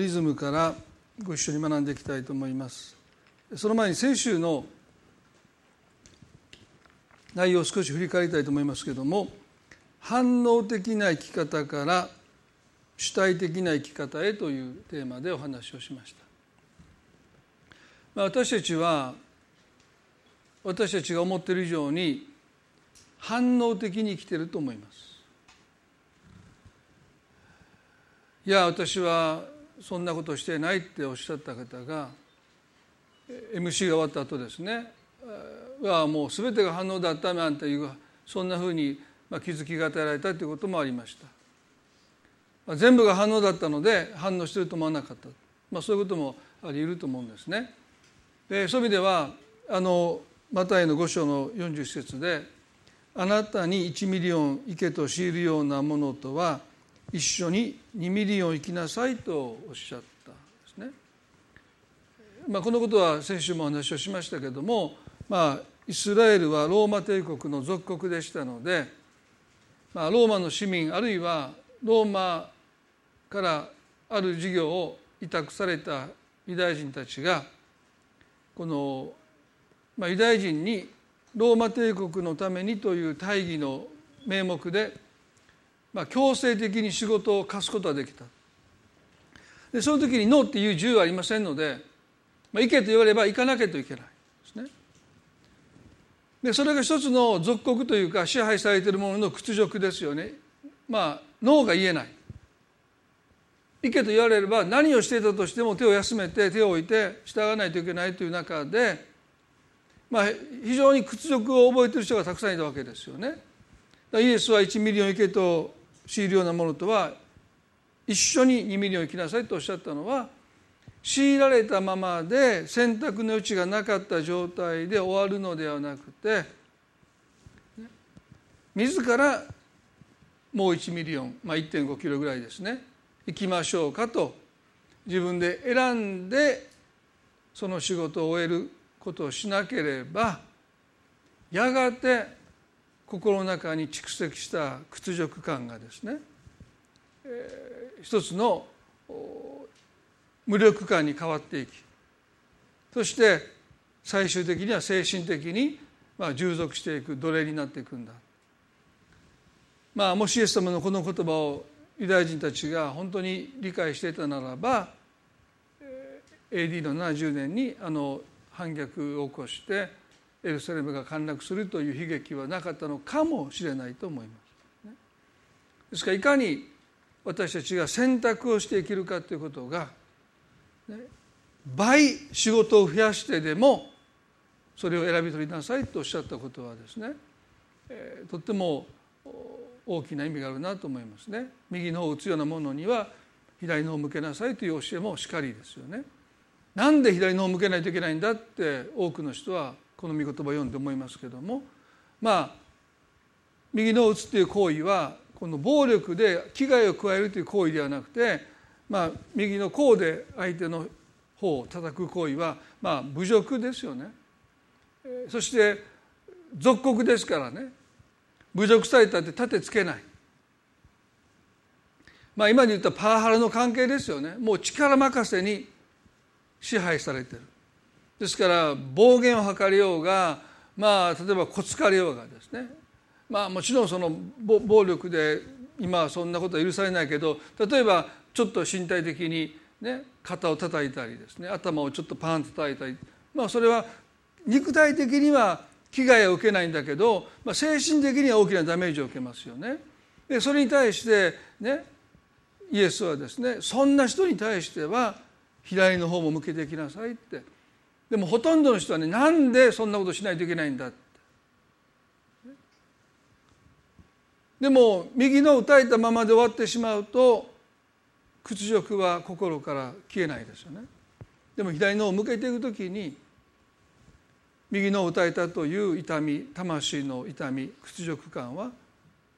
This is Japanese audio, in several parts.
リズムからご一緒に学んでいきたいと思います。その前に先週の内容を少し振り返りたいと思いますけれども反応的な生き方から主体的な生き方へというテーマでお話をしました、まあ、私たちは私たちが思っている以上に反応的に生きていると思います。いや私はそんなことしてないっておっしゃった方が MC が終わった後ですね。はもう全てが反応だったなんていうそんなふうに気づきが与えられたということもありました。全部が反応だったので反応してると思わなかった、まあ、そういうこともあり得ると思うんですね。でそういう意味ではあのマタイの5章の40節で「あなたに1ミリオン行けと強いるようなものとは一緒に2ミリオン行きなさいとおっしゃったんですね。まあ、このことは先週もお話をしましたけども、まあ、イスラエルはローマ帝国の属国でしたので、まあ、ローマの市民あるいはローマからある事業を委託されたユダヤ人たちがこの、まあ、ユダヤ人にローマ帝国のためにという大義の名目でまあ、強制的に仕事を貸すことができた。でその時にノーっていう自由はありませんので、まあ、行けと言われば行かなきゃといけないですね。でそれが一つの属国というか支配されているものの屈辱ですよね。まあノーが言えない。行けと言われれば何をしていたとしても手を休めて手を置いて従わないといけないという中で、まあ、非常に屈辱を覚えている人がたくさんいたわけですよね。イエスは1ミリオン行けと強いるようなものとは一緒に2ミリオン行きなさいとおっしゃったのは強いられたままで選択の余地がなかった状態で終わるのではなくて自らもう1ミリオン、まあ、1.5キロぐらいですね行きましょうかと自分で選んでその仕事を終えることをしなければやがて心の中に蓄積した屈辱感がですね、えー、一つの無力感に変わっていきそして最終的には精神的にまあ従属していく奴隷になっていくんだ。まあ、もしイエス様のこの言葉をユダヤ人たちが本当に理解していたならば AD の70年にあの反逆を起こしてエルサレムが陥落するという悲劇はなかったのかもしれないと思います。ですからいかに私たちが選択をして生きるかということが、ね、倍仕事を増やしてでもそれを選び取りなさいとおっしゃったことはですね、えー、とっても大きな意味があるなと思いますね。右の方を打つようなものには左の方を向けなさいという教えもしかりですよね。なんで左の方を向けないといけないんだって多くの人はこの御言葉を読んで思いますけどもまあ右の打つという行為はこの暴力で危害を加えるという行為ではなくて、まあ、右の甲で相手の方を叩く行為は、まあ、侮辱ですよね。そして属国ですからね侮辱されたって立てつけない。まあ、今で言ったパワハラの関係ですよねもう力任せに支配されてるですから暴言を図りようがまあ例えばこつかれようがですねまあもちろんその暴力で今はそんなことは許されないけど例えばちょっと身体的にね肩を叩いたりですね頭をちょっとパンと叩いたりまあそれは肉体的には危害を受けないんだけど、まあ、精神的には大きなダメージを受けますよね。でそれに対してねイエスはですねそんな人に対しては左の方も向けていきなさいってでもほとんどの人はねなんでそんなことしないといけないんだでも右の歌えたままで終わってしまうと屈辱は心から消えないですよね。でも左のを向けていく時に右の歌えたという痛み魂の痛み屈辱感は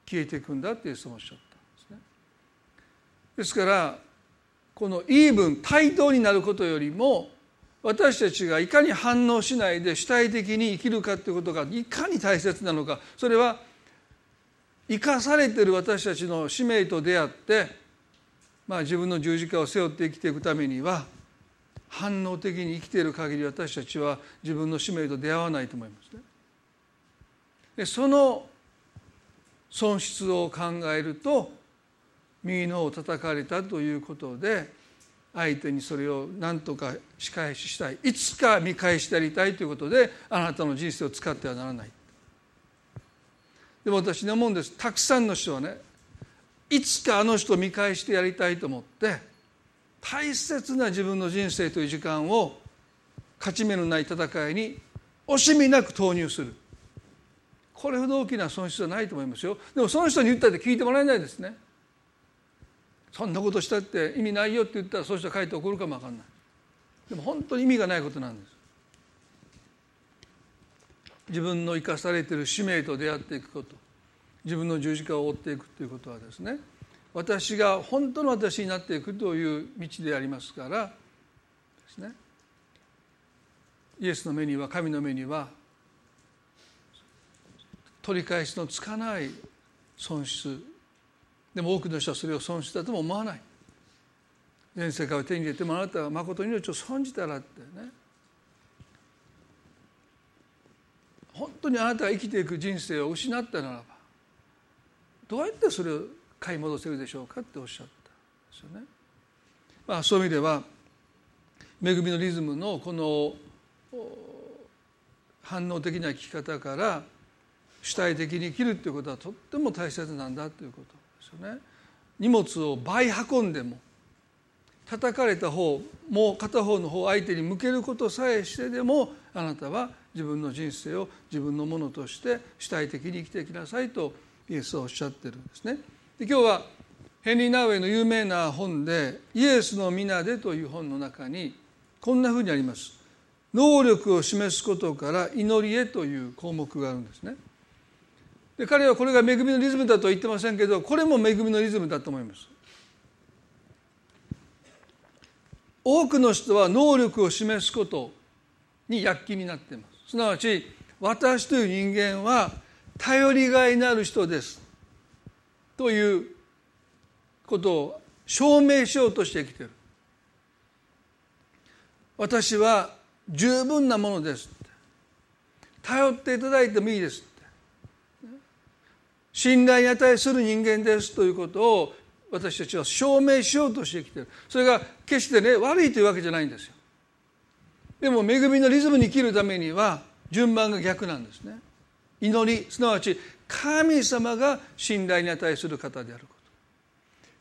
消えていくんだってイエス様おっしゃったんですね。ですからこのイーブン対等になることよりも私たちがいかに反応しないで主体的に生きるかということがいかに大切なのかそれは生かされている私たちの使命と出会ってまあ、自分の十字架を背負って生きていくためには反応的に生きている限り私たちは自分の使命と出会わないと思いますね。でその損失を考えると右の方を叩かれたということで相手にそれを何とか仕返ししたい。いつか見返してやりたいということであなたの人生を使ってはならない。でも私に思うんです。たくさんの人はねいつかあの人を見返してやりたいと思って大切な自分の人生という時間を勝ち目のない戦いに惜しみなく投入する。これほど大きな損失はないと思いますよ。でもその人に言ったって聞いてもらえないですね。そんなことしたって意味ないよって言ったらその人は帰って怒るかも分かんない。でも本当に意味がないことなんです。自分の生かされている使命と出会っていくこと。自分の十字架を追っていくということはですね。私が本当の私になっていくという道でありますから。ですね。イエスの目には神の目には取り返しのつかない損失でも多くの人はそれを損失だとも思わない。全世界を手に入れてもあなたが誠に命を損じたらってね。本当にあなたが生きていく人生を失ったならばどうやってそれを買い戻せるでしょうかっておっしゃったんですよね。まあ、そういう意味では恵みのリズムのこの反応的な生き方から主体的に生きるということはとっても大切なんだということ。ですよね。荷物を倍運んでも叩かれた方もう片方の方相手に向けることさえしてでもあなたは自分の人生を自分のものとして主体的に生きていきなさいとイエスはおっしゃってるんですね。で今日はヘンリー・ナウェイの有名な本で「イエスの皆で」という本の中にこんなふうにあります。能力を示すことから祈りへという項目があるんですね。で彼はこれが恵みのリズムだとは言ってませんけどこれも恵みのリズムだと思います。多くの人は能力を示すことに躍起になっています。すなわち私という人間は頼りがいのある人です。ということを証明しようとしてきてる。私は十分なものです。頼っていただいてもいいです。信頼に値する人間ですということを私たちは証明しようとしてきてる。それが決してね悪いというわけじゃないんですよ。でも恵みのリズムに生きるためには順番が逆なんですね。祈りすなわち神様が信頼に値する方であること。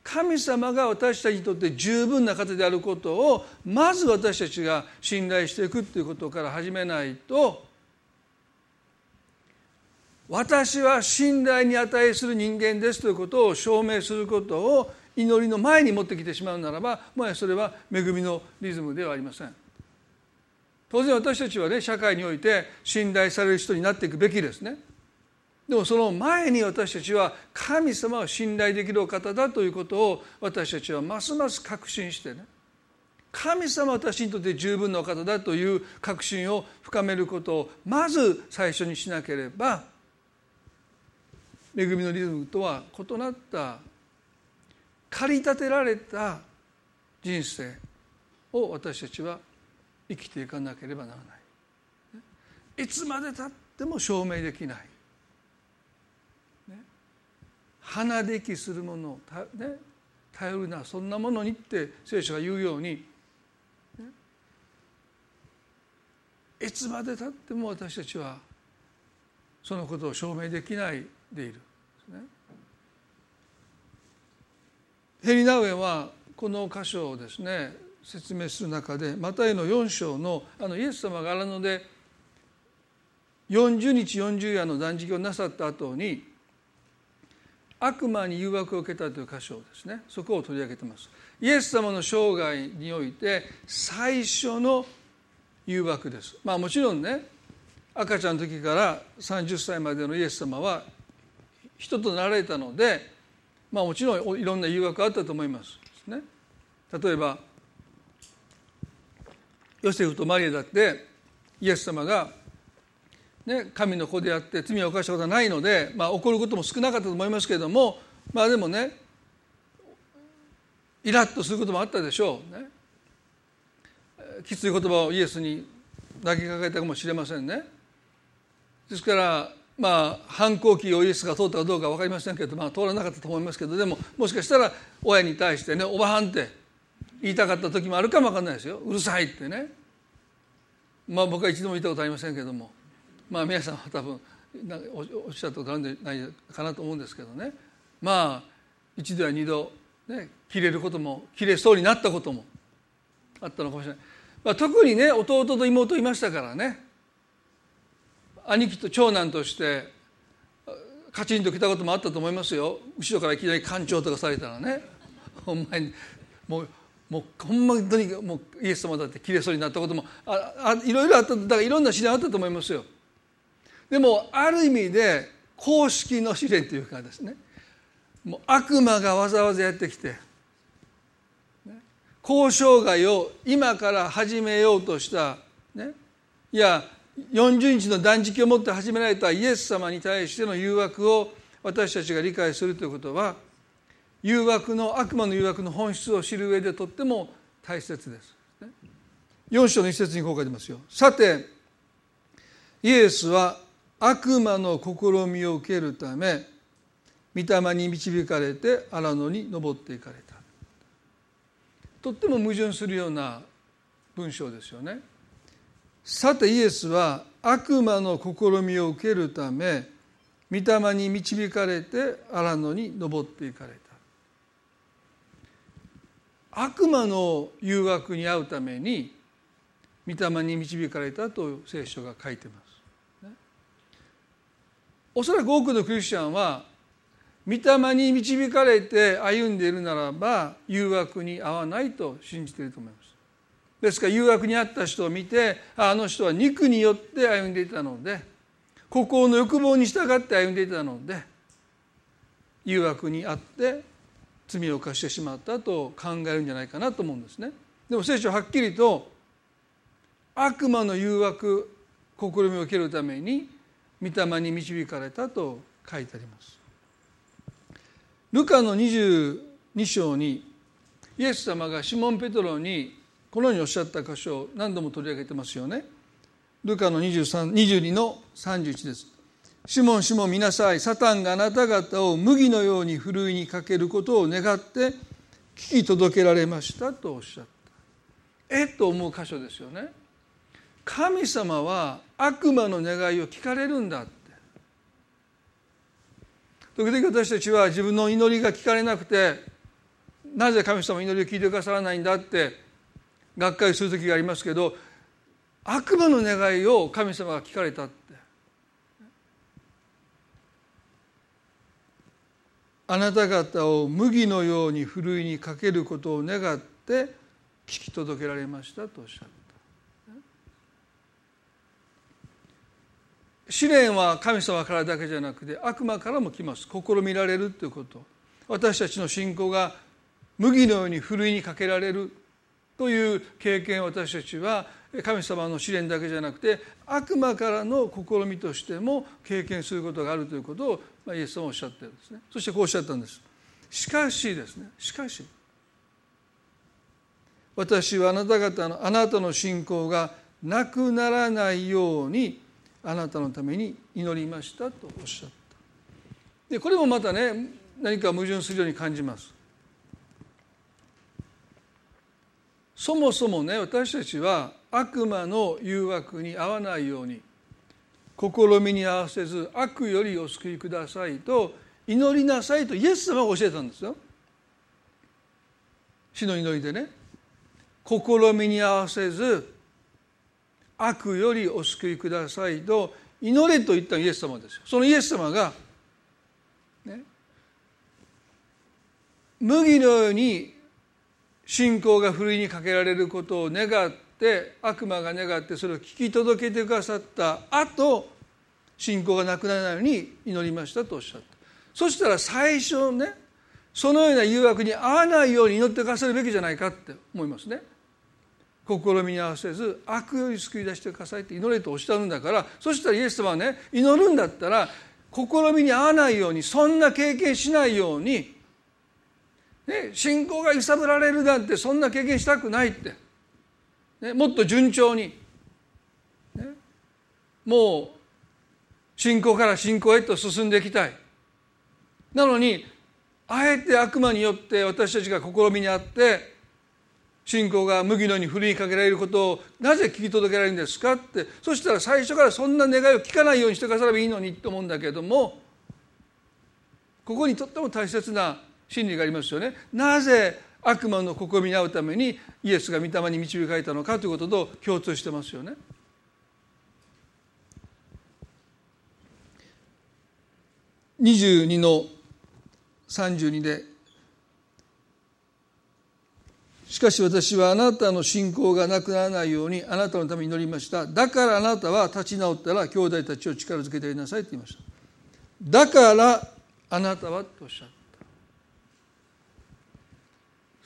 神様が私たちにとって十分な方であることをまず私たちが信頼していくということから始めないと私は信頼に値する人間ですということを証明することを祈りの前に持ってきてしまうならばもはやそれは恵みのリズムではありません。当然私たちはね社会において信頼される人になっていくべきですね。でもその前に私たちは神様は信頼できるお方だということを私たちはますます確信してね。神様は私にとって十分なお方だという確信を深めることをまず最初にしなければ恵みのリズムとは異なった駆り立てられた人生を私たちは生きていかなければならない。いつまでたっても証明できない。鼻で息するものね、頼るなそんなものにって聖書が言うように、いつまでたっても私たちはそのことを証明できないでいる。ね。ヘリナウエはこの箇所をですね説明する中でマタイの4章のあのイエス様が荒野で40日40夜の断食をなさった後に悪魔に誘惑を受けたという箇所ですねそこを取り上げてますイエス様の生涯において最初の誘惑ですまあもちろんね赤ちゃんの時から30歳までのイエス様は人となられたのでまあもちろんいろんな誘惑あったと思います。ね。例えばヨセフとマリアだってイエス様が、ね、神の子であって罪を犯したことはないので、まあ、怒ることも少なかったと思いますけれどもまあでもねイラッとすることもあったでしょう。ね。きつい言葉をイエスに投げかけたかもしれませんね。ですからまあ反抗期をイエスが通ったかどうか分かりませんけど、まあ、通らなかったと思いますけどでももしかしたら親に対してね「おばはん」って言いたかった時もあるかも分かんないですよ「うるさい」ってね。まあ僕は一度も言ったことありませんけども。まあ皆さんは多分おっしゃったことあるんじゃないかなと思うんですけどね。まあ一度や二度ね切れることも切れそうになったこともあったのかもしれない、まあ、特にね弟と妹いましたからね。兄貴と長男としてカチンと来たこともあったと思いますよ。後ろからいきなり艦長とかされたらね。ほんまにもうもうほんまにもうイエス様だって切れそうになったこともああいろいろあっただからいろんな試練あったと思いますよ。でもある意味で公式の試練というかですね。もう悪魔がわざわざやってきて交渉外を今から始めようとした、ね、いや40日の断食をもって始められたイエス様に対しての誘惑を私たちが理解するということは誘惑の悪魔の誘惑の本質を知る上でとっても大切です。4章の一節にこう書いてますよ。さてイエスは悪魔の試みを受けるため御霊に導かれて荒野に登っていかれた。とっても矛盾するような文章ですよね。さてイエスは悪魔の試みを受けるため御霊に導かれて荒野に登っていかれた悪魔の誘惑に遭うために御霊に導かれたと聖書が書いてます。おそらく多くのクリスチャンは御霊に導かれて歩んでいるならば誘惑に遭わないと信じていると思います。ですから誘惑にあった人を見てあの人は肉によって歩んでいたので孤高の欲望に従って歩んでいたので誘惑にあって罪を犯してしまったと考えるんじゃないかなと思うんですね。でも聖書はっきりと悪魔の誘惑試みを受けるために御霊に導かれたと書いてあります。ルカの22章にイエス様がシモン・ペトロにこのようにおっしゃった箇所を何度も取り上げてますよね。ルカの23 22の31です。シモン、シモン見なさい。サタンがあなた方を麦のようにふるいにかけることを願って聞き届けられましたとおっしゃった。えっと思う箇所ですよね。神様は悪魔の願いを聞かれるんだって。時々私たちは自分の祈りが聞かれなくてなぜ神様祈りを聞いてくださらないんだってがっかりする時がありますけど悪魔の願いを神様が聞かれたって。あなた方を麦のようにふるいにかけることを願って聞き届けられましたとおっしゃった。試練は神様からだけじゃなくて悪魔からも来ます。試みられるということ。私たちの信仰が麦のようにふるいにかけられる。という経験を私たちは神様の試練だけじゃなくて悪魔からの試みとしても経験することがあるということをイエス様はおっしゃってるんですね。そしてこうおっしゃったんです。しかしですね。しかし。私はあなた方のあなたの信仰がなくならないようにあなたのために祈りましたとおっしゃった。でこれもまたね何か矛盾するように感じます。そもそもね私たちは悪魔の誘惑に合わないように試みに合わせず悪よりお救いくださいと祈りなさいとイエス様が教えたんですよ。死の祈りでね試みに合わせず悪よりお救いくださいと祈れと言ったイエス様ですよ。そのイエス様が、ね、麦のように信仰がふるいにかけられることを願って悪魔が願ってそれを聞き届けてくださった後信仰がなくならないように祈りましたとおっしゃった。そしたら最初ねそのような誘惑に合わないように祈ってくださるべきじゃないかって思いますね。試みに合わせず悪より救い出してくださいって祈れとおっしゃるんだからそしたらイエス様はね祈るんだったら試みに合わないようにそんな経験しないようにね、信仰が揺さぶられるなんてそんな経験したくないって、ね、もっと順調に、ね、もう信仰から信仰へと進んでいきたい。なのにあえて悪魔によって私たちが試みにあって信仰が麦のように振りにかけられることをなぜ聞き届けられるんですかって。そしたら最初からそんな願いを聞かないようにしてくださればいいのにと思うんだけどもここにとっても大切な真理がありますよね。なぜ悪魔の試みに遭うためにイエスが御霊に導かれたのかということと共通してますよね。22の32でしかし私はあなたの信仰がなくならないようにあなたのために祈りましただからあなたは立ち直ったら兄弟たちを力づけてやりなさいと言いましただからあなたはとおっしゃった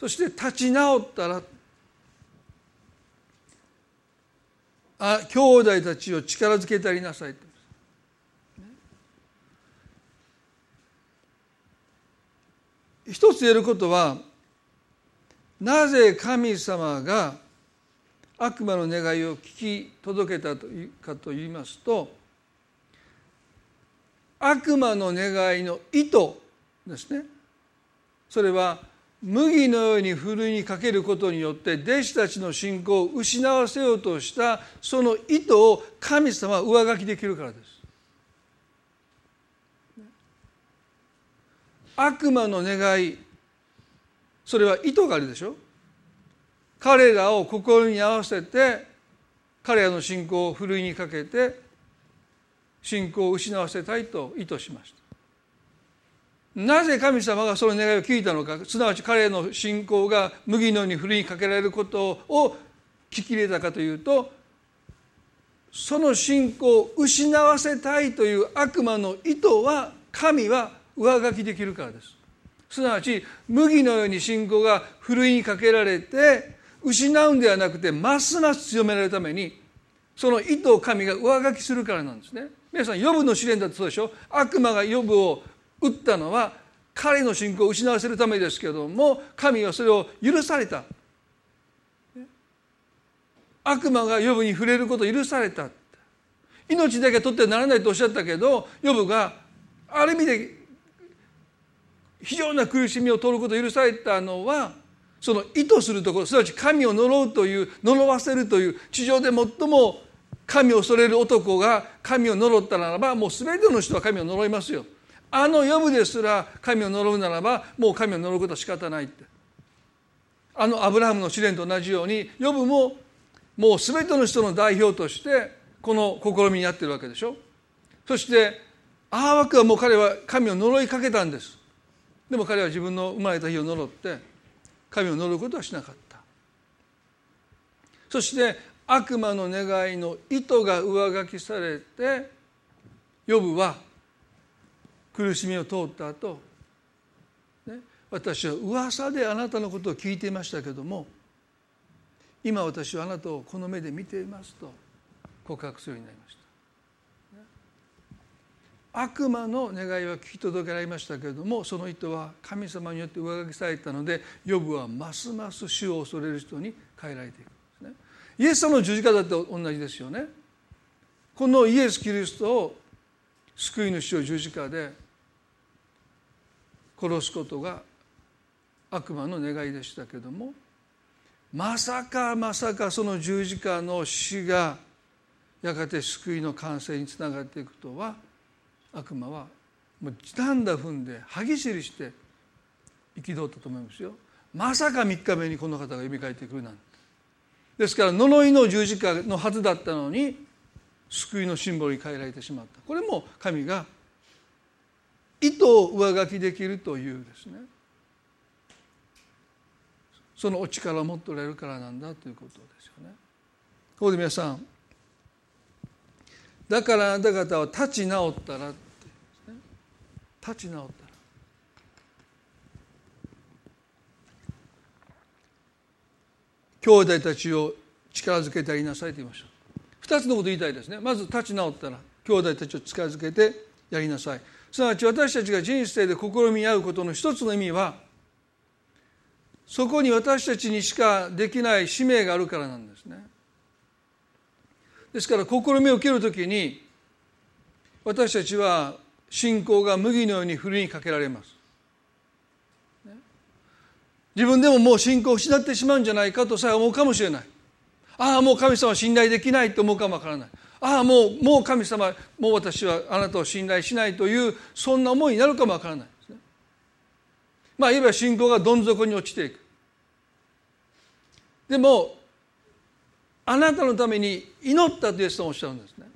そして立ち直ったらあ兄弟たちを力づけてやりなさい。と一つ言えることはなぜ神様が悪魔の願いを聞き届けたというかといいますと悪魔の願いの意図ですね。それは麦のようにふるいにかけることによって弟子たちの信仰を失わせようとしたその意図を神様は上書きできるからです。悪魔の願いそれは意図があるでしょ？彼らを心に合わせて彼らの信仰をふるいにかけて信仰を失わせたいと意図しましたなぜ神様がその願いを聞いたのかすなわち彼の信仰が麦のようにふるいにかけられることを聞き入れたかというとその信仰を失わせたいという悪魔の意図は神は上書きできるからです。すなわち麦のように信仰がふるいにかけられて失うんではなくてますます強められるためにその意図を神が上書きするからなんですね。皆さんヨブの試練だってそうでしょ？悪魔がヨブを撃ったのは彼の信仰を失わせるためですけども神はそれを許された悪魔がヨブに触れることを許された命だけ取ってはならないとおっしゃったけどヨブがある意味で非常な苦しみを取ることを許されたのはその意図するところすなわち神を呪うという呪わせるという地上で最も神を恐れる男が神を呪ったならばもう全ての人は神を呪いますよ。あの呼ぶですら神を呪うならばもう神を呪うことは仕方ないって。あのアブラハムの試練と同じように呼ぶももう全ての人の代表としてこの試みにやってるわけでしょ。そしてアーワクはもう彼は神を呪いかけたんです。でも彼は自分の生まれた日を呪って神を呪うことはしなかった。そして悪魔の願いの意図が上書きされてヨブは苦しみを通った後、ね私は噂であなたのことを聞いていましたけども今私はあなたをこの目で見ていますと告白するようになりました。悪魔の願いは聞き届けられましたけれどもその意図は神様によって上書きされたのでヨブはますます死を恐れる人に変えられていくんですね。イエス様の十字架だって同じですよね。このイエス・キリストを救い主を十字架で殺すことが悪魔の願いでしたけどもまさかまさかその十字架の死がやがて救いの完成につながっていくとは悪魔はもう段だ踏んで歯ぎしりして憤ったと思いますよ。まさか3日目にこの方が蘇ってくるなんてですから呪いの十字架のはずだったのに救いのシンボルに変えられてしまった。これも神が意図を上書きできるというですね。そのお力を持っておられるからなんだということですよね。ここで皆さん。だからあなた方は立ち直ったらって、ね、立ち直ったら。兄弟たちを力づけてやりなさいと言いました。二つのこと言いたいですね。まず立ち直ったら兄弟たちを力づけてやりなさい。すなわち私たちが人生で試み合うことの一つの意味はそこに私たちにしかできない使命があるからなんですね。ですから試みを受けるときに私たちは信仰が麦のようにふるいにかけられます。自分でももう信仰を失ってしまうんじゃないかとさえ思うかもしれない。ああもう神様信頼できないと思うかもわからない。ああもうもう神様もう私はあなたを信頼しないというそんな思いになるかもわからないですね。まあいわば信仰がどん底に落ちていく。でもあなたのために祈ったとイエス様おっしゃるんですね。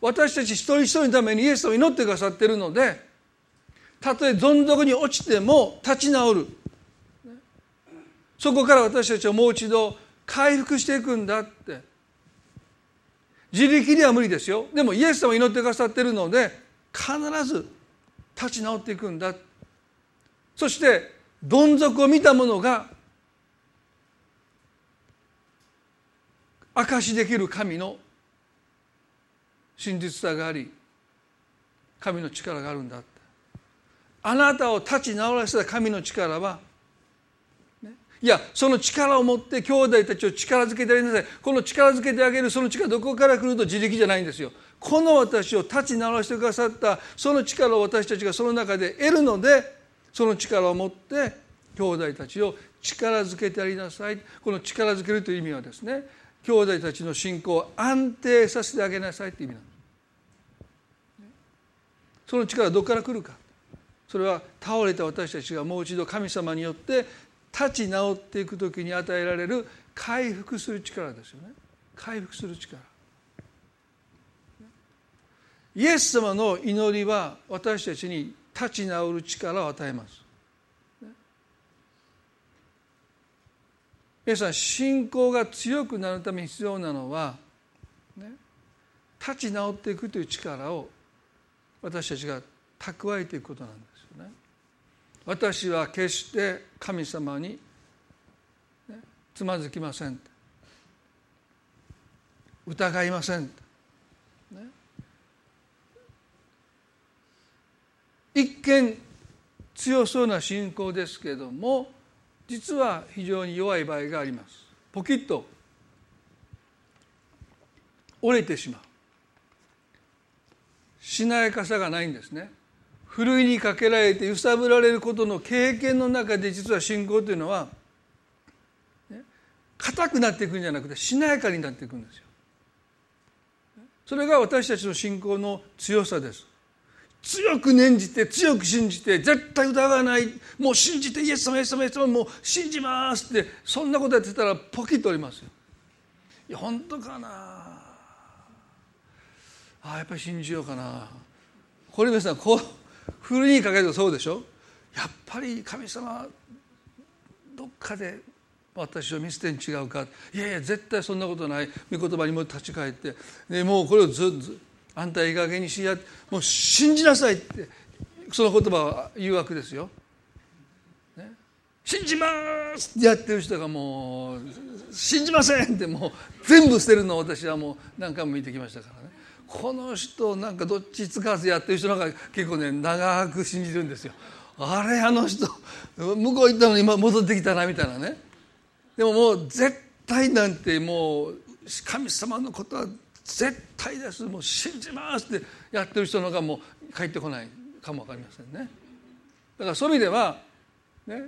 私たち一人一人のためにイエス様を祈ってくださっているのでたとえどん底に落ちても立ち直る。そこから私たちはもう一度回復していくんだって。自力では無理ですよ。でもイエス様を祈ってくださっているので必ず立ち直っていくんだ。そしてどん底を見た者が証しできる神の真実さがあり神の力があるんだ。あなたを立ち直らせた神の力はいやその力を持って兄弟たちを力づけてあげなさい。この力づけてあげるその力どこから来ると自力じゃないんですよ。この私を立ち直らせてくださったその力を私たちがその中で得るのでその力を持って兄弟たちを力づけてありなさい。この力づけるという意味はですね兄弟たちの信仰を安定させてあげなさいという意味なんですその力はどこから来るか。それは倒れた私たちがもう一度神様によって立ち直っていく時に与えられる回復する力ですよね。回復する力。イエス様の祈りは私たちに立ち直る力を与えます。皆さん信仰が強くなるために必要なのは、ね、立ち直っていくという力を私たちが蓄えていくことなんです。私は決して神様に、つまずきません。疑いません、一見強そうな信仰ですけれども実は非常に弱い場合があります。ポキッと折れてしまう。しなやかさがないんですね。ふるいにかけられて揺さぶられることの経験の中で実は信仰というのは硬くなっていくんじゃなくてしなやかになっていくんですよ。それが私たちの信仰の強さです。強く念じて強く信じて絶対疑わないもう信じてイエス様イエス様イエス様もう信じますってそんなことやってたらポキッとおりますよ。いや本当かなあやっぱり信じようかな。これ皆さんこうふるにかけるとそうでしょ？やっぱり神様どっかで私を見捨てに違うか？いやいや絶対そんなことない御言葉にも立ち返ってもうこれをずっとあんたいい加減にしやもう信じなさいってその言葉は誘惑ですよ。ね、信じますってやってる人がもう信じませんってもう全部捨てるのを私はもう何回も見てきましたからね。この人なんかどっちつかずやってる人なんか結構ね長く信じるんですよ。あれあの人向こう行ったのに今戻ってきたなみたいなね。でももう絶対なんてもう神様のことは絶対です。もう信じますってやってる人のがもう帰ってこないかも分かりませんね。だからそういう意味では、ね、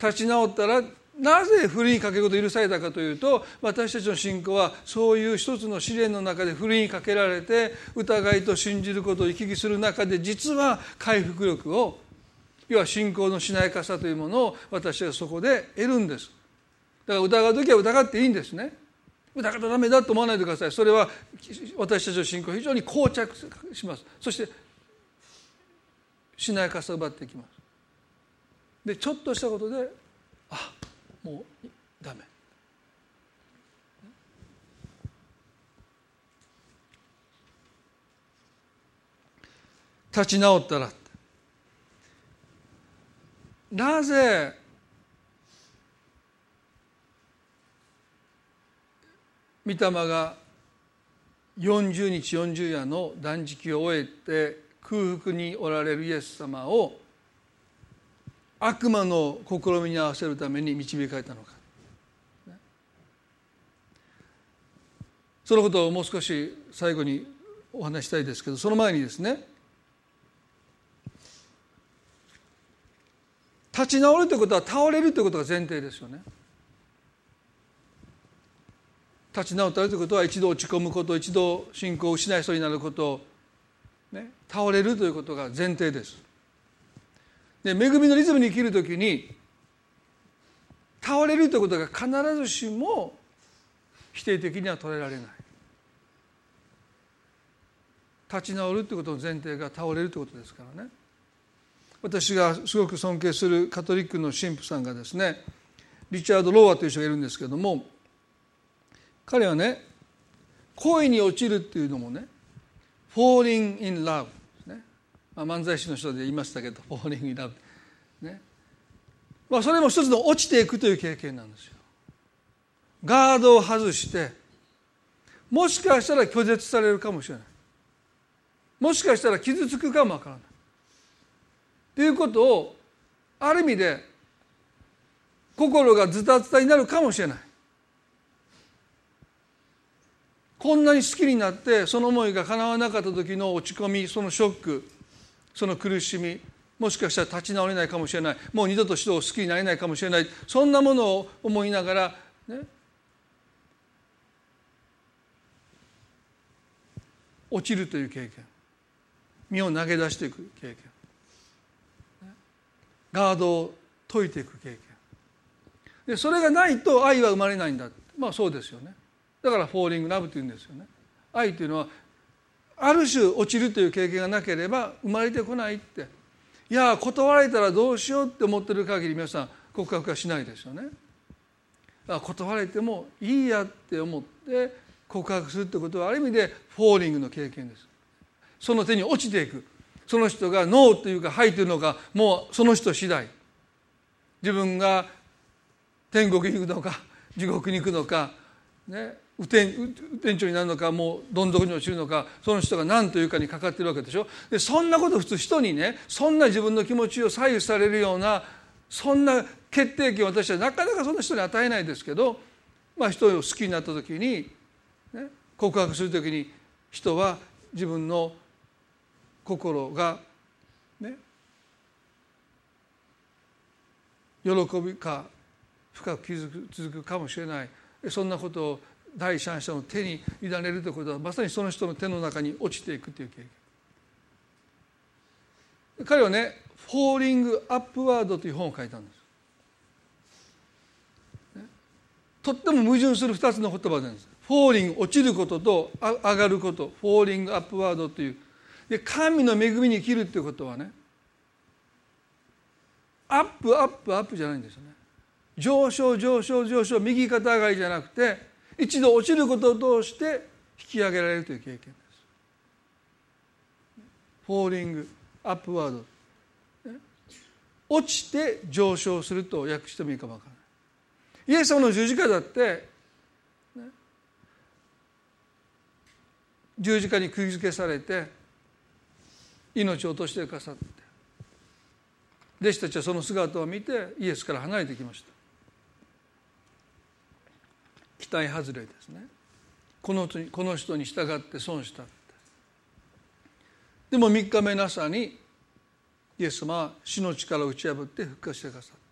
立ち直ったらなぜふるいにかけること許されたかというと私たちの信仰はそういう一つの試練の中でふるいにかけられて疑いと信じることを行き来する中で実は回復力を要は信仰のしなやかさというものを私はそこで得るんです。だから疑う時は疑っていいんですね。疑ったらダメだと思わないでください。それは私たちの信仰非常に膠着します。そしてしなやかさを奪っていきます。でちょっとしたことであもうダメ。立ち直ったら。なぜ御霊が40日40夜の断食を終えて空腹におられるイエス様を悪魔の試みに合わせるために導かれたのかそのことをもう少し最後にお話したいですけどその前にですね立ち直るということは倒れるということが前提ですよね。立ち直ったということは一度落ち込むこと一度信仰を失いそうになることね、倒れるということが前提です。で恵みのリズムに生きるときに倒れるということが必ずしも否定的には捉えられない。立ち直るということの前提が倒れるということですからね。私がすごく尊敬するカトリックの神父さんがですねリチャード・ローアという人がいるんですけども彼はね恋に落ちるっていうのもね falling in love、まあ、漫才師の人で言いましたけど falling in love ね。まあそれも一つの落ちていくという経験なんですよ。ガードを外してもしかしたら拒絶されるかもしれない。もしかしたら傷つくかもわからない。ということをある意味で心がズタズタになるかもしれない。こんなに好きになってその思いが叶わなかった時の落ち込みそのショック。その苦しみもしかしたら立ち直れないかもしれない。もう二度と人を好きになれないかもしれない。そんなものを思いながらね落ちるという経験。身を投げ出していく経験。ガードを解いていく経験。でそれがないと愛は生まれないんだ。まあそうですよね。だからフォーリングラブというんですよね。愛というのはある種落ちるという経験がなければ生まれてこないって。いや断られたらどうしようって思ってる限り皆さん告白はしないですよね。断られてもいいやって思って告白するってことはある意味でフォーリングの経験です。その手に落ちていく。その人がノーというかはいというのかもうその人次第。自分が天国に行くのか地獄に行くのか、ね、雨天天長になるのかもうどん底に落ちるのかその人が何というかにかかってるわけでしょ？でそんなこと普通人にねそんな自分の気持ちを左右されるようなそんな決定権を私はなかなかそんな人に与えないですけど、まあ、人を好きになった時に、ね、告白する時に人は自分の心がね喜びか深く傷つくかもしれない。そんなことを第三者の手に委ねるということはまさにその人の手の中に落ちていくという経験彼はね「フォーリング・アップワード」という本を書いたんです。とっても矛盾する2つの言葉なんです。フォーリング落ちることと上がること。フォーリング・アップワードという。で神の恵みに生きるっていうことはねアップアップアップじゃないんですよね。上昇上昇上昇右肩上がりじゃなくて一度落ちることを通して引き上げられるという経験です。フォーリングアップワード。落ちて上昇すると訳してもいいかもわからない。イエス様の十字架だって十字架に釘付けされて命を落としてくださって弟子たちはその姿を見てイエスから離れてきました。期待外れですね。このこの人に従って損したでも3日目の朝にイエス様は死の力を打ち破って復活してくださった。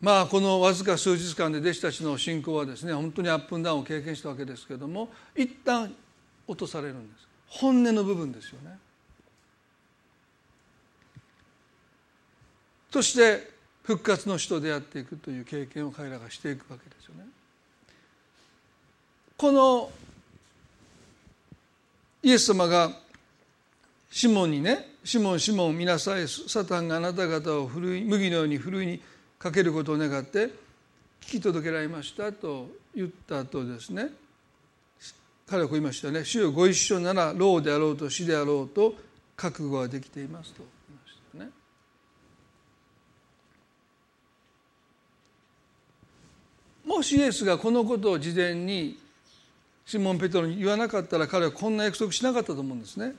まあこのわずか数日間で弟子たちの信仰はですね本当にアップンダウンを経験したわけですけれども一旦落とされるんです。本音の部分ですよね。そして復活の死と出会っていくという経験を彼らがしていくわけですよね。このイエス様がシモンにね「シモンシモン見なさいサタンがあなた方をふるい麦のようにふるいにかけることを願って聞き届けられました」と言った後ですね彼はこう言いましたね「主よご一緒なら老であろうと死であろうと覚悟はできています」と言いましたね。もしイエスがこのことを事前にシモン・ペトロに言わなかったら彼はこんな約束しなかったと思うんですね。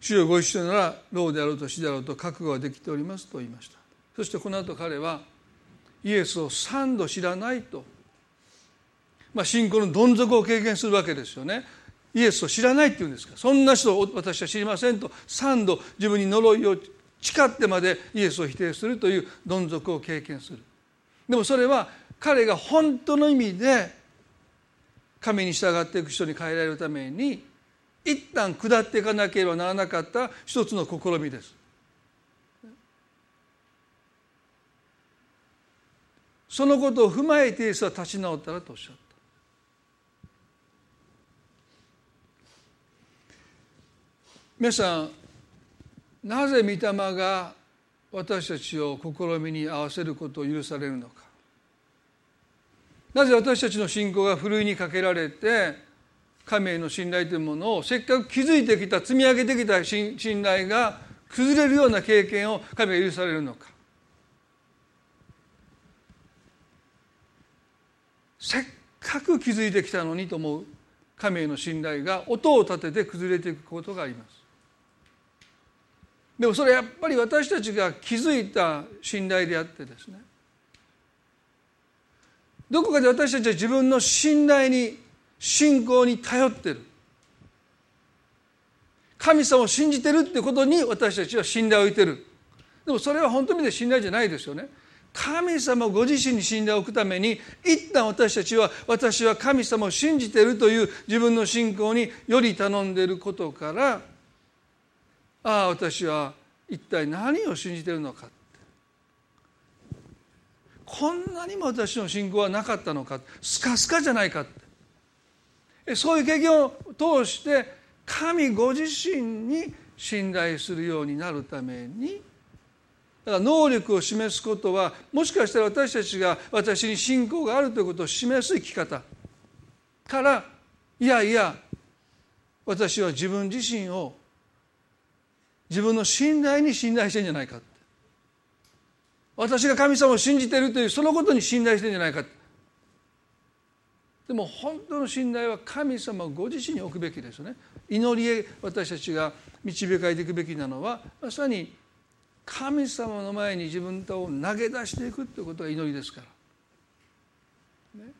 主よご一緒なら老であろうと死であろうと覚悟ができておりますと言いました。そしてこの後彼はイエスを三度知らないと、まあ、信仰のどん底を経験するわけですよね。イエスを知らないっていうんですか。そんな人を私は知りませんと。三度自分に呪いを誓ってまでイエスを否定するというどん底を経験する。でもそれは彼が本当の意味で神に従っていく人に変えられるために一旦下っていかなければならなかった一つの試みです。そのことを踏まえてイエスは立ち直ったらとおっしゃった。皆さんなぜ御霊が私たちを試みに合わせることを許されるのかなぜ私たちの信仰がふるいにかけられて神への信頼というものをせっかく築いてきた積み上げてきた信頼が崩れるような経験を神が許されるのか。せっかく築いてきたのにと思う神への信頼が音を立てて崩れていくことがあります。でもそれやっぱり私たちが築いた信頼であってですねどこかで私たちは自分の信頼に信仰に頼ってる。神様を信じてるってことに私たちは信頼を置いてる。でもそれは本当に信頼じゃないですよね。神様ご自身に信頼を置くために一旦私たちは私は神様を信じてるという自分の信仰により頼んでいることからああ私は一体何を信じてるのか。こんなにも私の信仰はなかったのかスカスカじゃないかそういう経験を通して神ご自身に信頼するようになるためにだから能力を示すことはもしかしたら私たちが私に信仰があるということを示す生き方からいやいや私は自分自身を自分の信頼に信頼してんじゃないか私が神様を信じているというそのことに信頼してるんじゃないかでも本当の信頼は神様ご自身に置くべきですよね。祈りへ私たちが導かれていくべきなのはまさに神様の前に自分とを投げ出していくということが祈りですから、ね、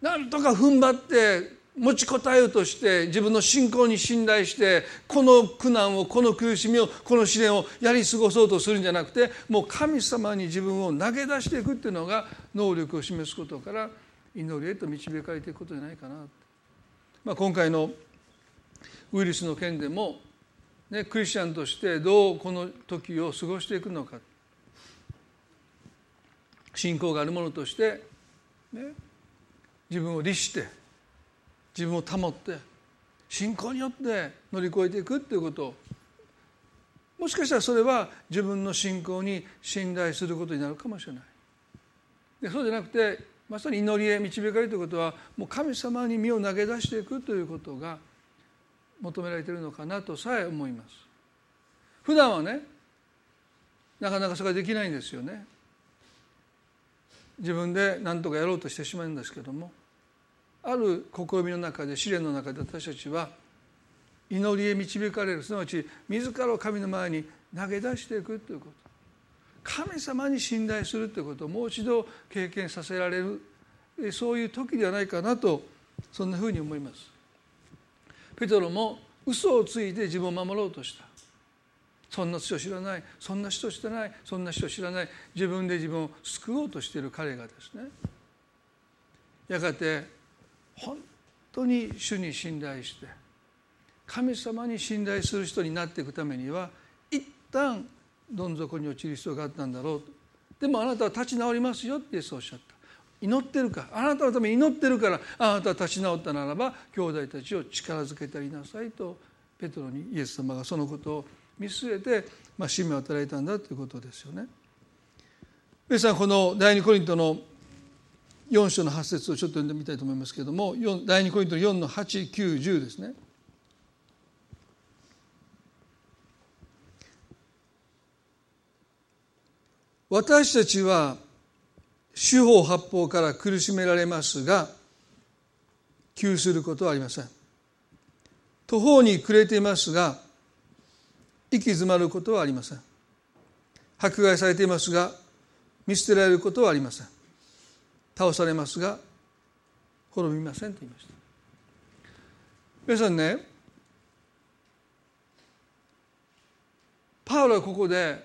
なんとか踏ん張って持ちこたえようとして自分の信仰に信頼してこの苦難をこの苦しみをこの試練をやり過ごそうとするんじゃなくてもう神様に自分を投げ出していくっていうのが能力を示すことから祈りへと導かれていくことじゃないかな、まあ、今回のウイルスの件でも、ね、クリスチャンとしてどうこの時を過ごしていくのか。信仰があるものとして、ね、自分を律して自分を保って信仰によって乗り越えていくっていうこと。もしかしたらそれは自分の信仰に信頼することになるかもしれない。でそうじゃなくてまさに祈りへ導かれるということはもう神様に身を投げ出していくということが求められているのかなとさえ思います。普段はねなかなかそれができないんですよね。自分で何とかやろうとしてしまうんですけども。ある試みの中で試練の中で私たちは祈りへ導かれる。すなわち自らを神の前に投げ出していくということ。神様に信頼するということ。をもう一度経験させられる。そういう時ではないかなとそんなふうに思います。ペトロも嘘をついて自分を守ろうとした。そんな人知らない。そんな人知らない。そんな人知らない。自分で自分を救おうとしている彼がですね。やがて本当に主に信頼して神様に信頼する人になっていくためには一旦どん底に落ちる必要があったんだろうと。でもあなたは立ち直りますよってそうおっしゃった。祈ってるかあなたのために祈ってるからあなたは立ち直ったならば兄弟たちを力づけてやりなさいとペトロにイエス様がそのことを見据えて、まあ、使命を与えたんだということですよね。皆さんこの第二コリントの4章の8節をちょっと読んでみたいと思いますけれども第2コリント4の8910ですね。私たちは四方八方から苦しめられますが窮することはありません。途方に暮れていますが行き詰まることはありません迫害されていますが見捨てられることはありません倒されますが滅びませんと言いました。皆さんねパウロはここで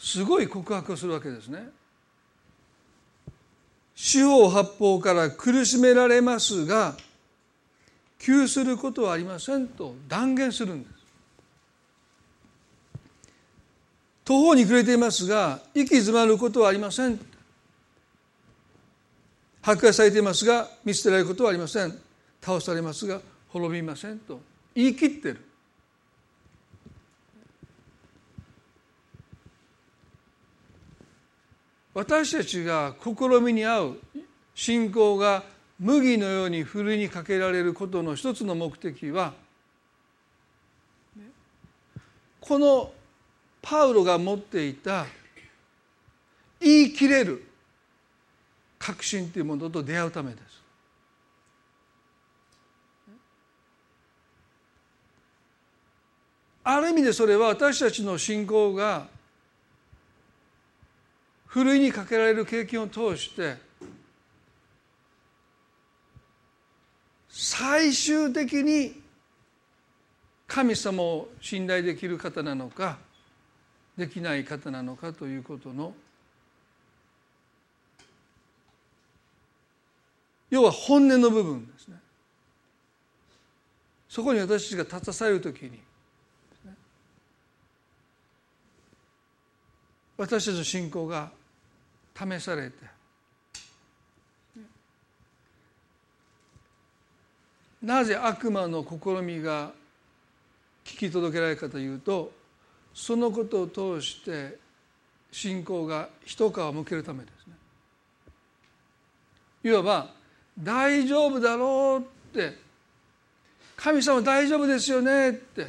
すごい告白をするわけですね。四方八方から苦しめられますが窮することはありませんと断言するんです。途方に暮れていますが息詰まることはありません迫害されていますが見捨てられることはありません。倒されますが滅びませんと。言い切ってる。私たちが試みに合う信仰が麦のようにふるいにかけられることの一つの目的はこのパウロが持っていた言い切れる。確信というものと出会うためです。ある意味でそれは私たちの信仰がふるいにかけられる経験を通して最終的に神様を信頼できる方なのかできない方なのかということの要は本音の部分ですねそこに私たちが立たされる時に私たちの信仰が試されてなぜ悪魔の試みが聞き届けられるかというとそのことを通して信仰が一皮むけるためですね。いわば大丈夫だろうって神様大丈夫ですよねって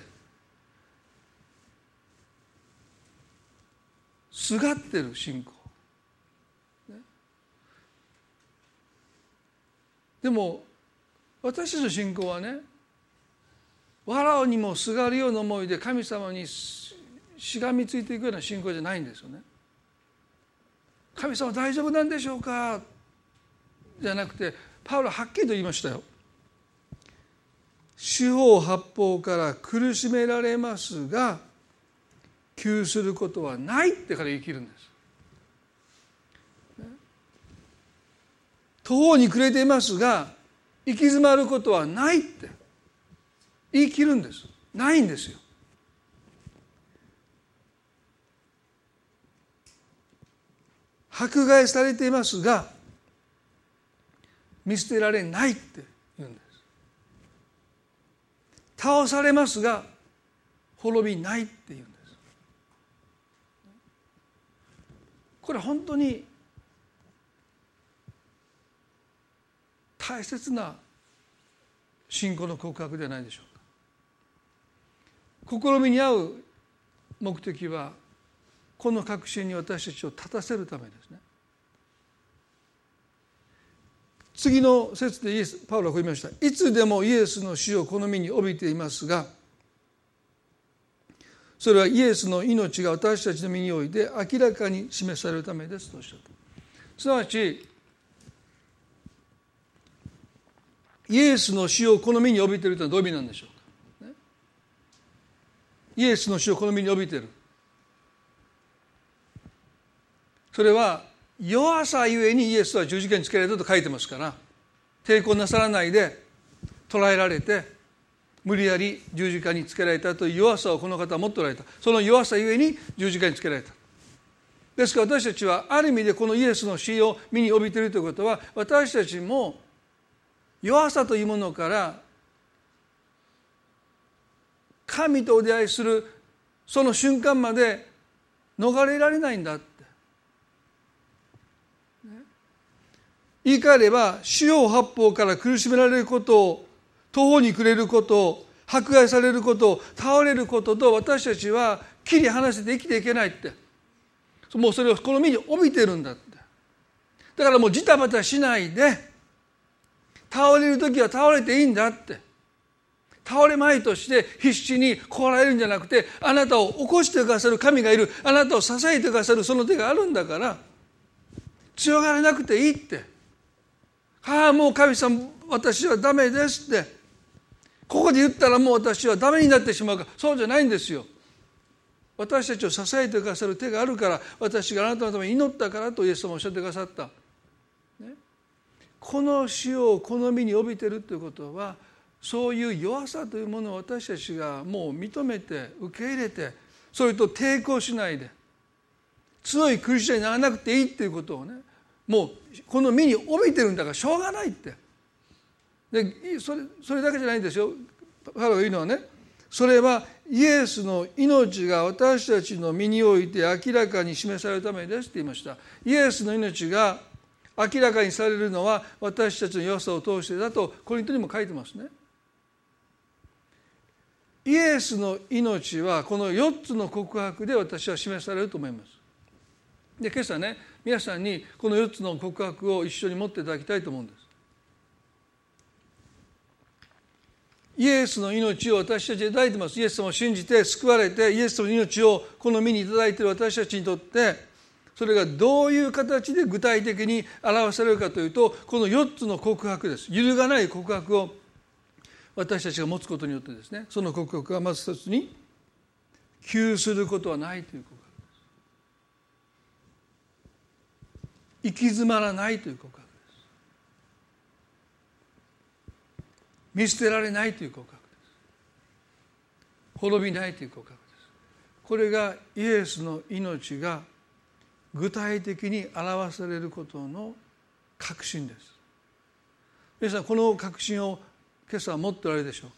すがってる信仰。でも私たちの信仰はね藁にもすがるような思いで神様にしがみついていくような信仰じゃないんですよね。神様大丈夫なんでしょうか？じゃなくてパウロはっきりと言いましたよ。四方八方から苦しめられますが窮することはないってから生きるんです。途方に暮れていますが行き詰まることはないって言い切るんですないんですよ迫害されていますが見捨てられないって言うんです。倒されますが滅びないって言うんです。これ本当に大切な信仰の告白ではないでしょうか。試みに合う目的はこの確信に私たちを立たせるためですね。次の説でイエスパウロはこう言いました。いつでもイエスの死を好みに帯びていますがそれはイエスの命が私たちの身において明らかに示されるためですとおっしゃった。すなわちイエスの死を好みに帯びているというのはどういう意味なんでしょうか、ね、イエスの死を好みに帯びている。それは弱さゆえにイエスは十字架につけられたと書いてますから抵抗なさらないで捕らえられて無理やり十字架につけられたという弱さをこの方は持っておられた。その弱さゆえに十字架につけられた。ですから私たちはある意味でこのイエスの死を身に帯びているということは私たちも弱さというものから神とお出会いするその瞬間まで逃れられないんだって。言い換えれば四方八方から苦しめられることを途方に暮れることを迫害されることを倒れることと私たちは切り離して生きていけないって。もうそれをこの身に帯びてるんだって。だからもうジタバタしないで倒れる時は倒れていいんだって。倒れまいとして必死にこられるんじゃなくてあなたを起こしてくださる神がいる。あなたを支えてくださるその手があるんだから強がらなくていいって。ああもう神様私はダメですって。ここで言ったらもう私はダメになってしまうかそうじゃないんですよ。私たちを支えてくださる手があるから。私があなたのために祈ったからとイエス様おっしゃってくださった、ね、この死を好みに帯びてるということはそういう弱さというものを私たちがもう認めて受け入れてそれと抵抗しないで強いクリスチャンにならなくていいっていうことをねもうこの身に帯びてるんだからしょうがないって。でそれそれだけじゃないんですよ。パロが言うのはね。それはイエスの命が私たちの身において明らかに示されるためですって言いました。イエスの命が明らかにされるのは私たちの弱さを通してだとコリントにも書いてますね。イエスの命はこの4つの告白で私は示されると思います。で今朝ね皆さんにこの4つの告白を一緒に持っていただきたいと思うんです。イエスの命を私たちいただいてます。イエス様を信じて救われてイエスの命をこの身にいただいている私たちにとってそれがどういう形で具体的に表されるかというとこの4つの告白です。揺るがない告白を私たちが持つことによってですねその告白はまず一つに窮することはないという告白です行き詰まらないという告白です。見捨てられないという告白です。滅びないという告白ですこれがイエスの命が具体的に表されることの確信です。皆さんこの確信を今朝持っておられるでしょうか？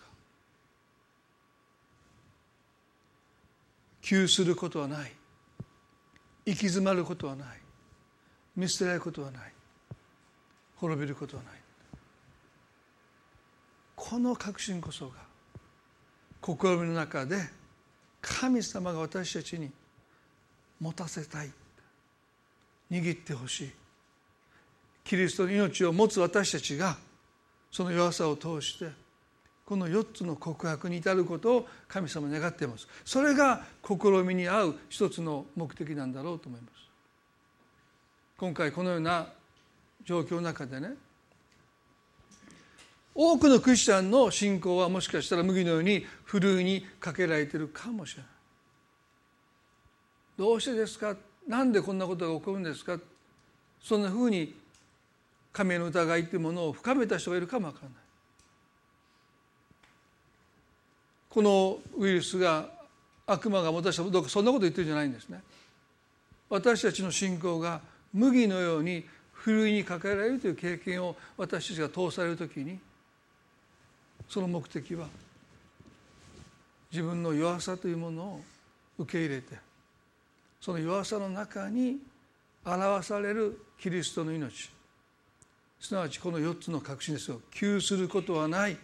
窮することはない。行き詰まることはない。見捨てられることはない。滅びることはない。この確信こそが心の中で神様が私たちに持たせたい。握ってほしい。キリストの命を持つ私たちがその弱さを通してこの4つの告白に至ることを神様願っています。それが試みに合う一つの目的なんだろうと思います。今回このような状況の中でね多くのクリスチャンの信仰はもしかしたら麦のようにふるいにかけられてるかもしれない。どうしてですか？なんでこんなことが起こるんですか？そんなふうに神への疑いというものを深めた人がいるかもわからない。このウイルスが悪魔がもたしたどうかそんなこと言ってるんじゃないんですね。私たちの信仰が麦のようにふるいにかけられるという経験を私たちが通される時にその目的は自分の弱さというものを受け入れてその弱さの中に表されるキリストの命。すなわちこの4つの確信ですよ。窮することはない。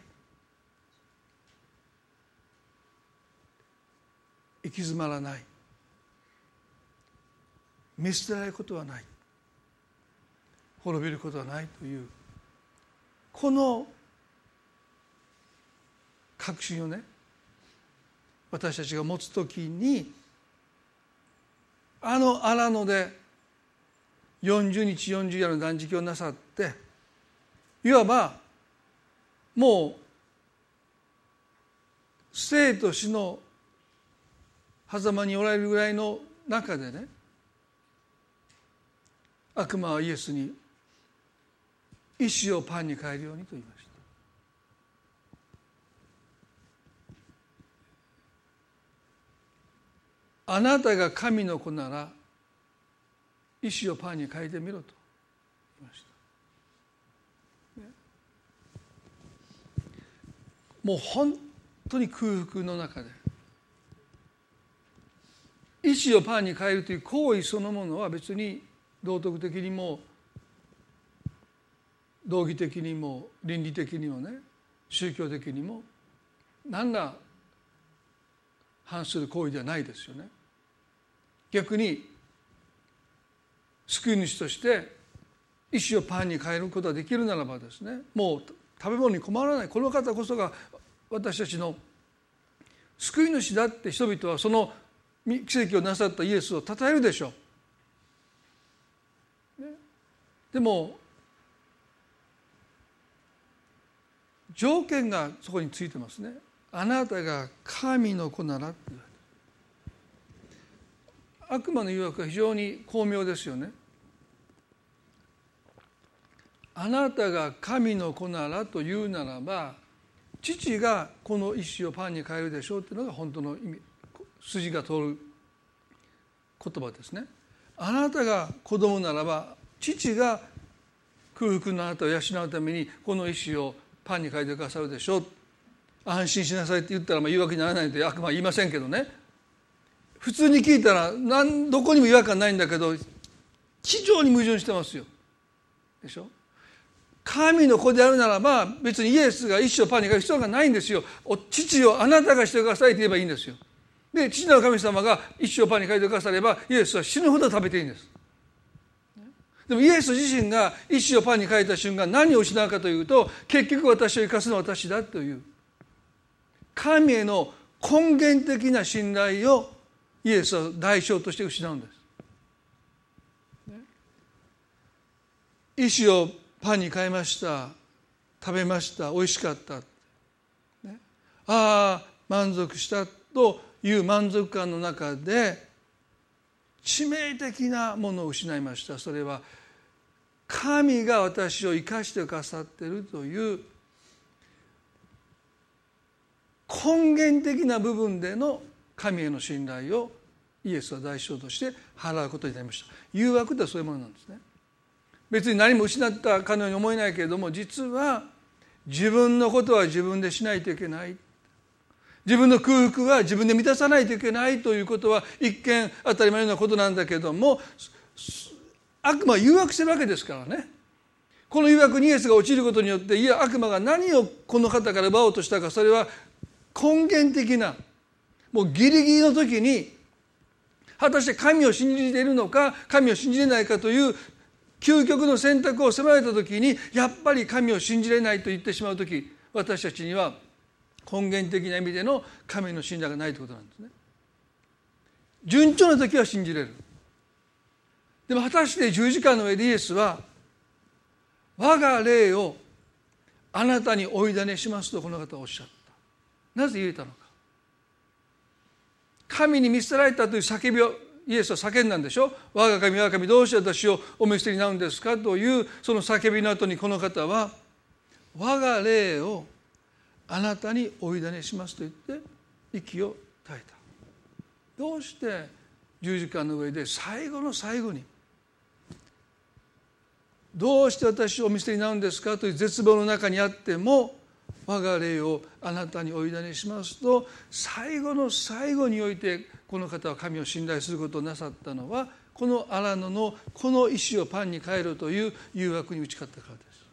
行き詰まらない。見捨てられることはない。滅びることはないというこの確信をね私たちが持つ時にあの荒野で40日40夜の断食をなさっていわばもう生と死の狭間におられるぐらいの中でね悪魔はイエスに石をパンに変えるようにと言いました。あなたが神の子なら石をパンに変えてみろと言いました、もう本当に空腹の中で石をパンに変えるという行為そのものは別に道徳的にも道義的にも倫理的にもね宗教的にも何ら反する行為ではないですよね。逆に救い主として石をパンに変えることができるならばですねもう食べ物に困らないこの方こそが私たちの救い主だって人々はその奇跡をなさったイエスを称えるでしょう。でも条件がそこについてますね。あなたが神の子なら悪魔の誘惑は非常に巧妙ですよね。あなたが神の子ならというならば父がこの石をパンに変えるでしょうっていうのが本当の意味筋が通る言葉ですね。あなたが子供ならば父が空腹のあなたを養うためにこの石をパンに変えてくださるでしょ。う安心しなさいって言ったらまあ言い訳にならないので悪魔は言いませんけどね。普通に聞いたら何どこにも違和感ないんだけど非常に矛盾してますよ。でしょ？神の子であるならば別にイエスが一生パンに変える必要がないんですよ。父をあなたがしてくださいって言えばいいんですよ。で父なる神様が一生パンに変えてくださればイエスは死ぬほど食べていいんです。でもイエス自身が一生パンに変えた瞬間何を失うかというと結局私を生かすのは私だという。神への根源的な信頼をイエスは代償として失うんです。石をパンに変えました。食べました。美味しかった、ああ満足したという満足感の中で致命的なものを失いました。それは神が私を生かしてくださっているという根源的な部分での神への信頼をイエスは代償として払うことになりました。誘惑ってそういうものなんですね。別に何も失ったかのように思えないけれども実は自分のことは自分でしないといけない。自分の空腹は自分で満たさないといけないということは一見当たり前のようなことなんだけども悪魔は誘惑してるわけですからね。この誘惑にイエスが落ちることによっていや悪魔が何をこの方から奪おうとしたかそれは根源的なもうギリギリの時に果たして神を信じているのか神を信じれないかという究極の選択を迫られた時にやっぱり神を信じれないと言ってしまう時私たちには根源的な意味での神の信頼がないということなんですね。順調な時は信じれる。でも果たして十字架の上でイエスは我が霊をあなたに追い種しますとこの方はおっしゃった。なぜ言えたのか神に見捨てられたという叫びをイエスは叫んだんでしょ我が神我が神どうして私をお見捨てになるんですかというその叫びの後にこの方は我が霊をあなたに追い種しますと言って息を絶えた。どうして十字架の上で最後の最後にどうして私をお見捨てになるんですかという絶望の中にあっても我が霊をあなたにお委ねしますと最後の最後においてこの方は神を信頼することをなさったのはこの荒野のこの石をパンに変えるという誘惑に打ち勝ったからです。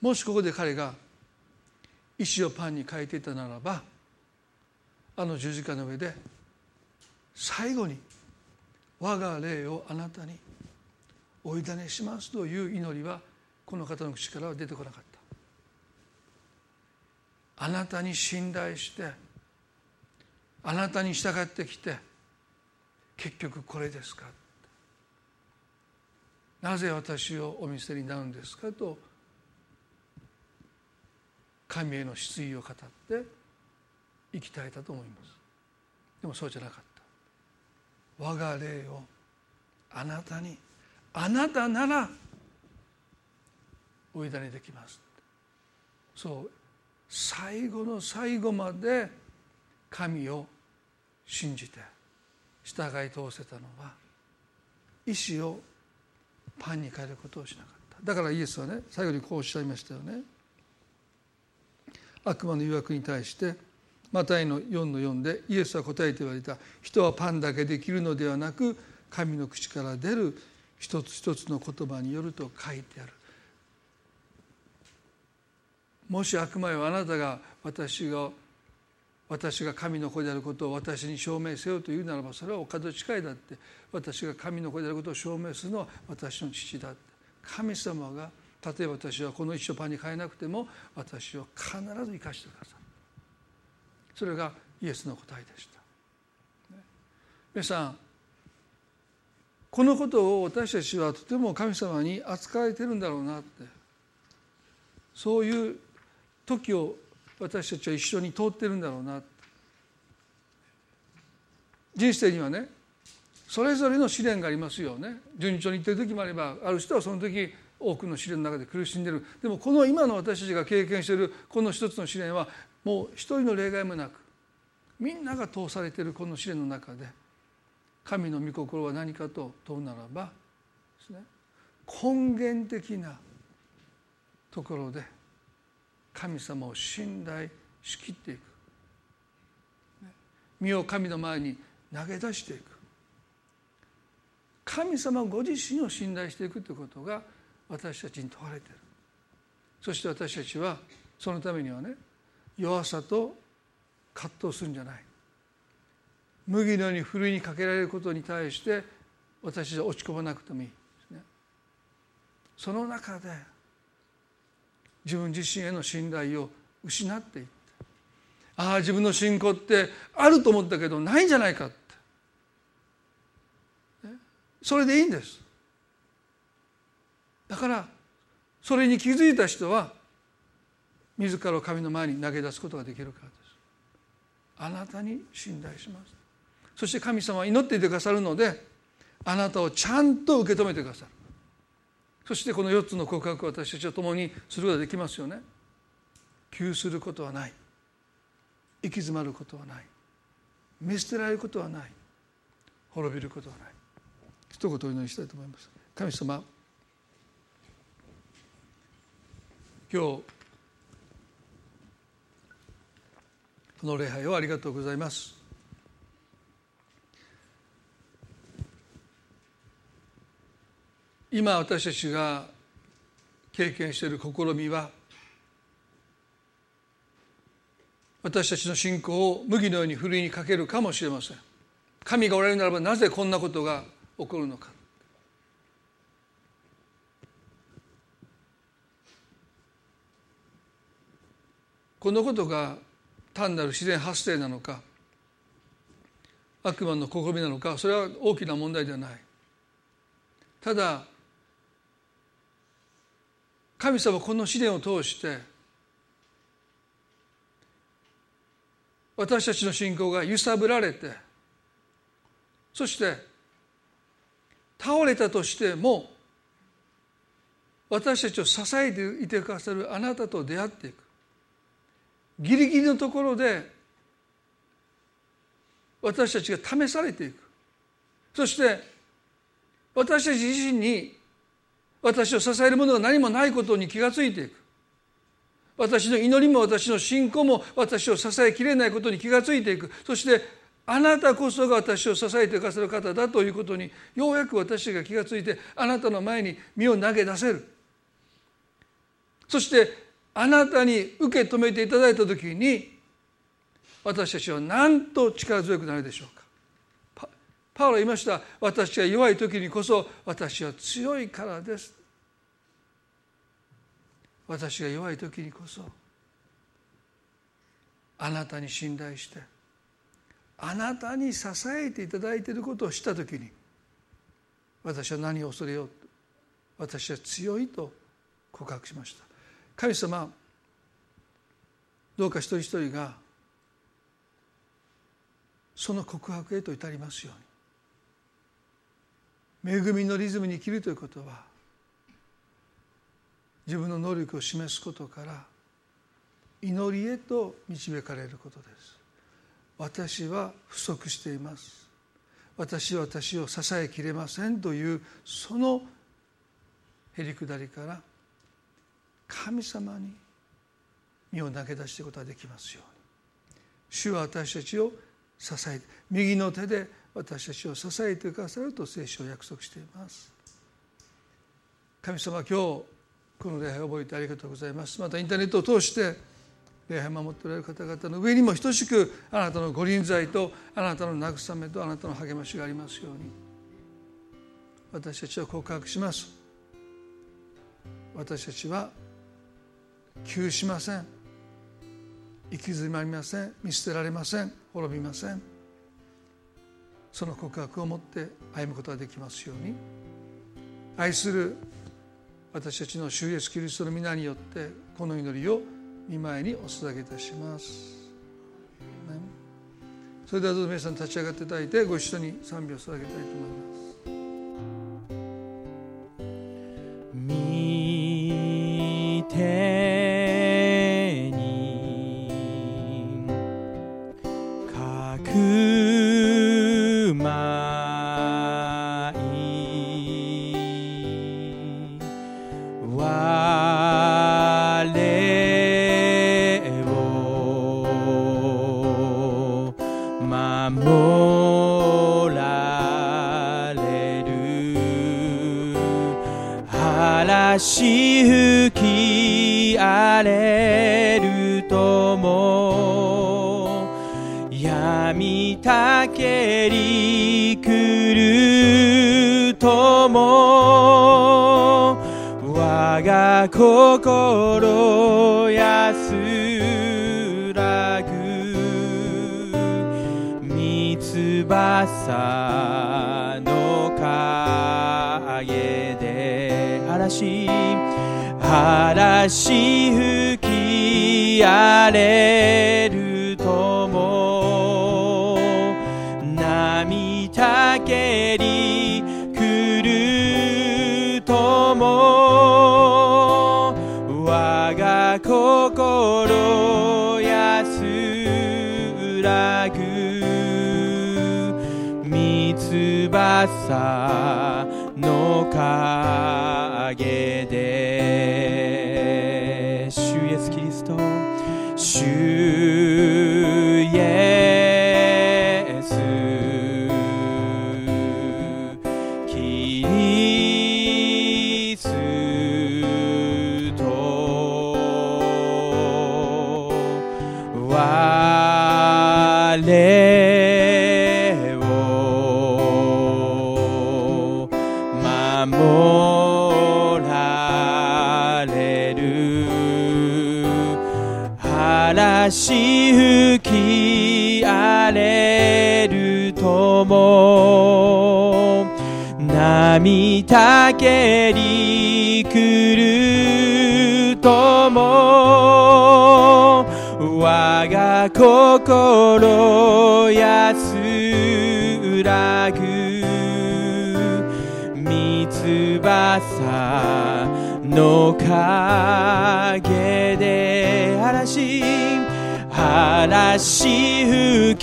もしここで彼が石をパンに変えていたならばあの十字架の上で最後に我が霊をあなたにお委ねしますという祈りはこの方の口からは出てこなかった。あなたに信頼してあなたに従ってきて結局これですか。なぜ私をお見せになるんですかと神への失意を語って生き絶えたと思います。でもそうじゃなかった。我が霊をあなたにあなたならお委ねできます。そう最後の最後まで神を信じて従い通せたのは意志をパンに変えることをしなかった。だからイエスはね最後にこうおっしゃいましたよね。悪魔の誘惑に対してマタイの4の4でイエスは答えて言われた。人はパンだけできるのではなく神の口から出る一つ一つの言葉によると書いてある。もし悪魔よあなたが私が私が神の子であることを私に証明せよというならばそれはお門近いだって。私が神の子であることを証明するのは私の父だって。神様が例えば私はこの一生パンに変えなくても私を必ず生かしてくださる。それがイエスの答えでした、皆さんこのことを私たちはとても神様に扱われてるんだろうなって。そういう時を私たちは一緒に通ってるんだろうな人生にはねそれぞれの試練がありますよね。順調にいってる時もあればある人はその時多くの試練の中で苦しんでる。でもこの今の私たちが経験しているこの一つの試練はもう一人の例外もなくみんなが通されているこの試練の中で神の御心は何かと問うならばですね根源的なところで神様を信頼しきっていく。身を神の前に投げ出していく。神様ご自身を信頼していくということが私たちに問われてる。そして私たちはそのためにはね弱さと葛藤するんじゃない。麦のようにふるいにかけられることに対して私は落ち込まなくてもいい。ですねその中で自分自身への信頼を失っていってああ自分の信仰ってあると思ったけどないんじゃないかって。それでいいんです。だからそれに気づいた人は自らを神の前に投げ出すことができるからです。あなたに信頼します。そして神様は祈っていてくださるのであなたをちゃんと受け止めてくださる。そしてこの4つの告白を私たちは共にすることができますよね。窮することはない。行き詰まることはない。見捨てられることはない。滅びることはない。一言お祈りしたいと思います。神様今日この礼拝をありがとうございます。今私たちが経験している試みは私たちの信仰を麦のようにふるいにかけるかもしれません。神がおられるならばなぜこんなことが起こるのか。このことが単なる自然発生なのか悪魔の試みなのかそれは大きな問題ではない。ただ神様この試練を通して私たちの信仰が揺さぶられてそして倒れたとしても私たちを支えていてくださるあなたと出会っていく。ギリギリのところで私たちが試されていく。そして私たち自身に私を支えるものが何もないことに気がついていく。私の祈りも私の信仰も私を支えきれないことに気がついていく。そしてあなたこそが私を支えてくださる方だということにようやく私が気がついてあなたの前に身を投げ出せる。そしてあなたに受け止めていただいた時に私たちは何と力強くなるでしょうか？パウロは言いました。私が弱い時にこそ私は強いからです。私が弱い時にこそあなたに信頼してあなたに支えていただいていることを知った時に私は何を恐れよう？私は強いと告白しました。神様どうか一人一人がその告白へと至りますように。恵みのリズムに生きるということは自分の能力を示すことから祈りへと導かれることです。私は不足しています。私は私を支えきれませんというそのへりくだりから神様に身を投げ出していくことができますように。主は私たちを支えて右の手で私たちを支えてくださると聖書を約束しています。神様今日この礼拝を覚えてありがとうございます。またインターネットを通して礼拝を守っておられる方々の上にも等しくあなたのご臨在とあなたの慰めとあなたの励ましがありますように。私たちは告白します。私たちは窮しません。行き詰まりません。見捨てられません。滅びません。その告白を持って歩むことができますように。愛する私たちの主イエスキリストの皆によってこの祈りを見舞いにお捧げいたします。それではどうぞ皆さん立ち上がっていただいてご一緒に賛美を捧げたいと思います。翼の影で。主イエスキリスト。主たけり来るとも我が心安らぐ三翼の陰で嵐嵐吹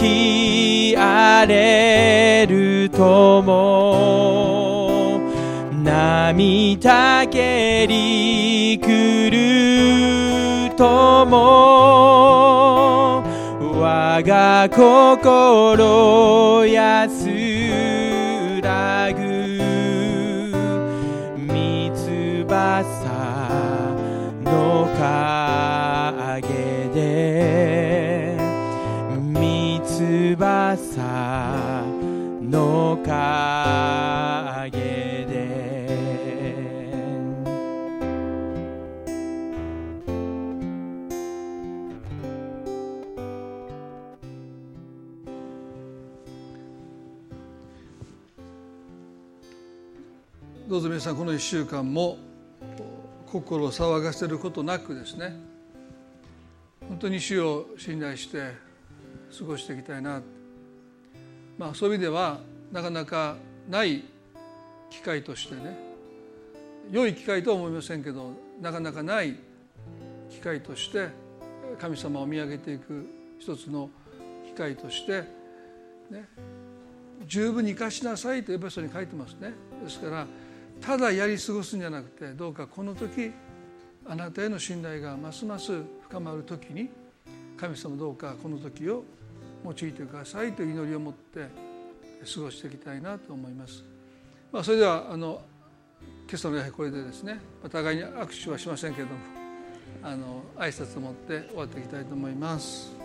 き荒れるとも神たけり来るとも我が心安どうぞ皆さんこの1週間も心を騒がせることなくですね本当に主を信頼して過ごしていきたいな、まあ、そういう意味ではなかなかない機会としてね良い機会とは思いませんけどなかなかない機会として神様を見上げていく一つの機会として、ね、十分に生かしなさいとエペソに書いてますね。ですからただやり過ごすんじゃなくてどうかこの時あなたへの信頼がますます深まる時に神様どうかこの時を用いてくださいという祈りを持って過ごしていきたいなと思います。まあ、それではあの今朝の礼拝これでですねお互いに握手はしませんけれどもあの挨拶を持って終わっていきたいと思います。